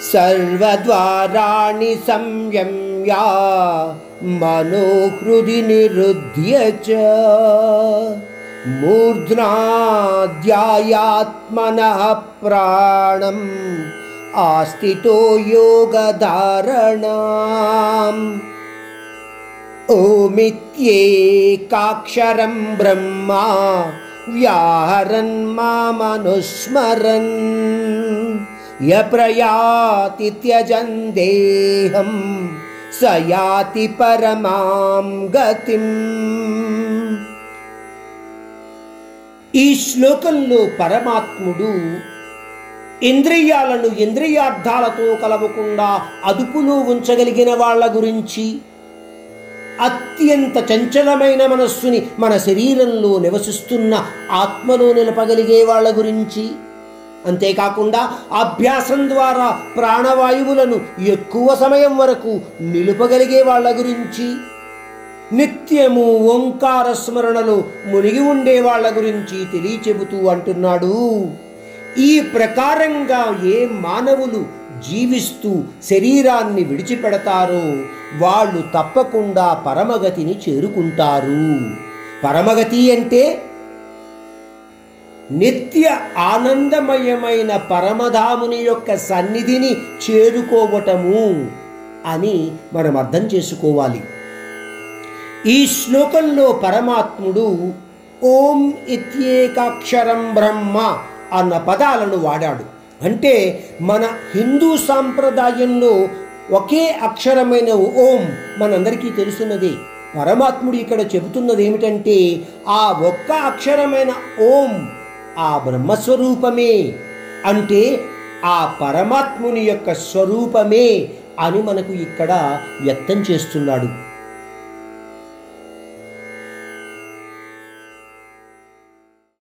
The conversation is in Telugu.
सर्वद्वाराणि संयम्य मनोहृदि निरुध्य च। मूर्ध्नाध्यायात्मनः प्राणम् आस्थितो योगधारणाम्। ओमित्येकाक्षरं ब्रह्मा व्याहरन् मामनुस्मरन् य प्रयाति त्यजन् देहं स याति పరమాం గతిం ఈ శ్లోకంలో పరమాత్ముడు ఇంద్రియాలను ఇంద్రియార్థాలతో కలవకుండా అదుపులో ఉంచగలిగిన వాళ్ళ గురించి అత్యంత చంచలమైన మనస్సుని మన శరీరంలో నివసిస్తున్న ఆత్మలో నిలపగలిగే వాళ్ళ గురించి అంతేకాకుండా అభ్యాసం ద్వారా ప్రాణవాయువులను ఎక్కువ సమయం వరకు నిలుపగలిగే వాళ్ళ గురించి నిత్యము ఓంకార స్మరణలో మునిగి ఉండే వాళ్ళ గురించి తెలియచెబుతూ అంటున్నాడు. ఈ ప్రకారంగా ఏ మానవులు జీవిస్తూ శరీరాన్ని విడిచిపెడతారో వాళ్ళు తప్పకుండా పరమగతిని చేరుకుంటారు. పరమగతి అంటే నిత్య ఆనందమయమైన పరమధాముని యొక్క సన్నిధిని చేరుకోవటము అని మనం అర్థం చేసుకోవాలి. ఈ శ్లోకంలో పరమాత్ముడు ఓం ఇత్యేకాక్షరం బ్రహ్మ అన్న పదాలను వాడాడు. అంటే మన హిందూ సాంప్రదాయంలో ఒకే అక్షరమైన ఓం మనందరికీ తెలుసున్నదే. పరమాత్ముడు ఇక్కడ చెబుతున్నది ఏమిటంటే ఆ ఒక్క అక్షరమైన ఓం ఆ బ్రహ్మస్వరూపమే. అంటే ఆ పరమాత్ముని యొక్క స్వరూపమే అని మనకు ఇక్కడ వ్యక్తం చేస్తున్నాడు.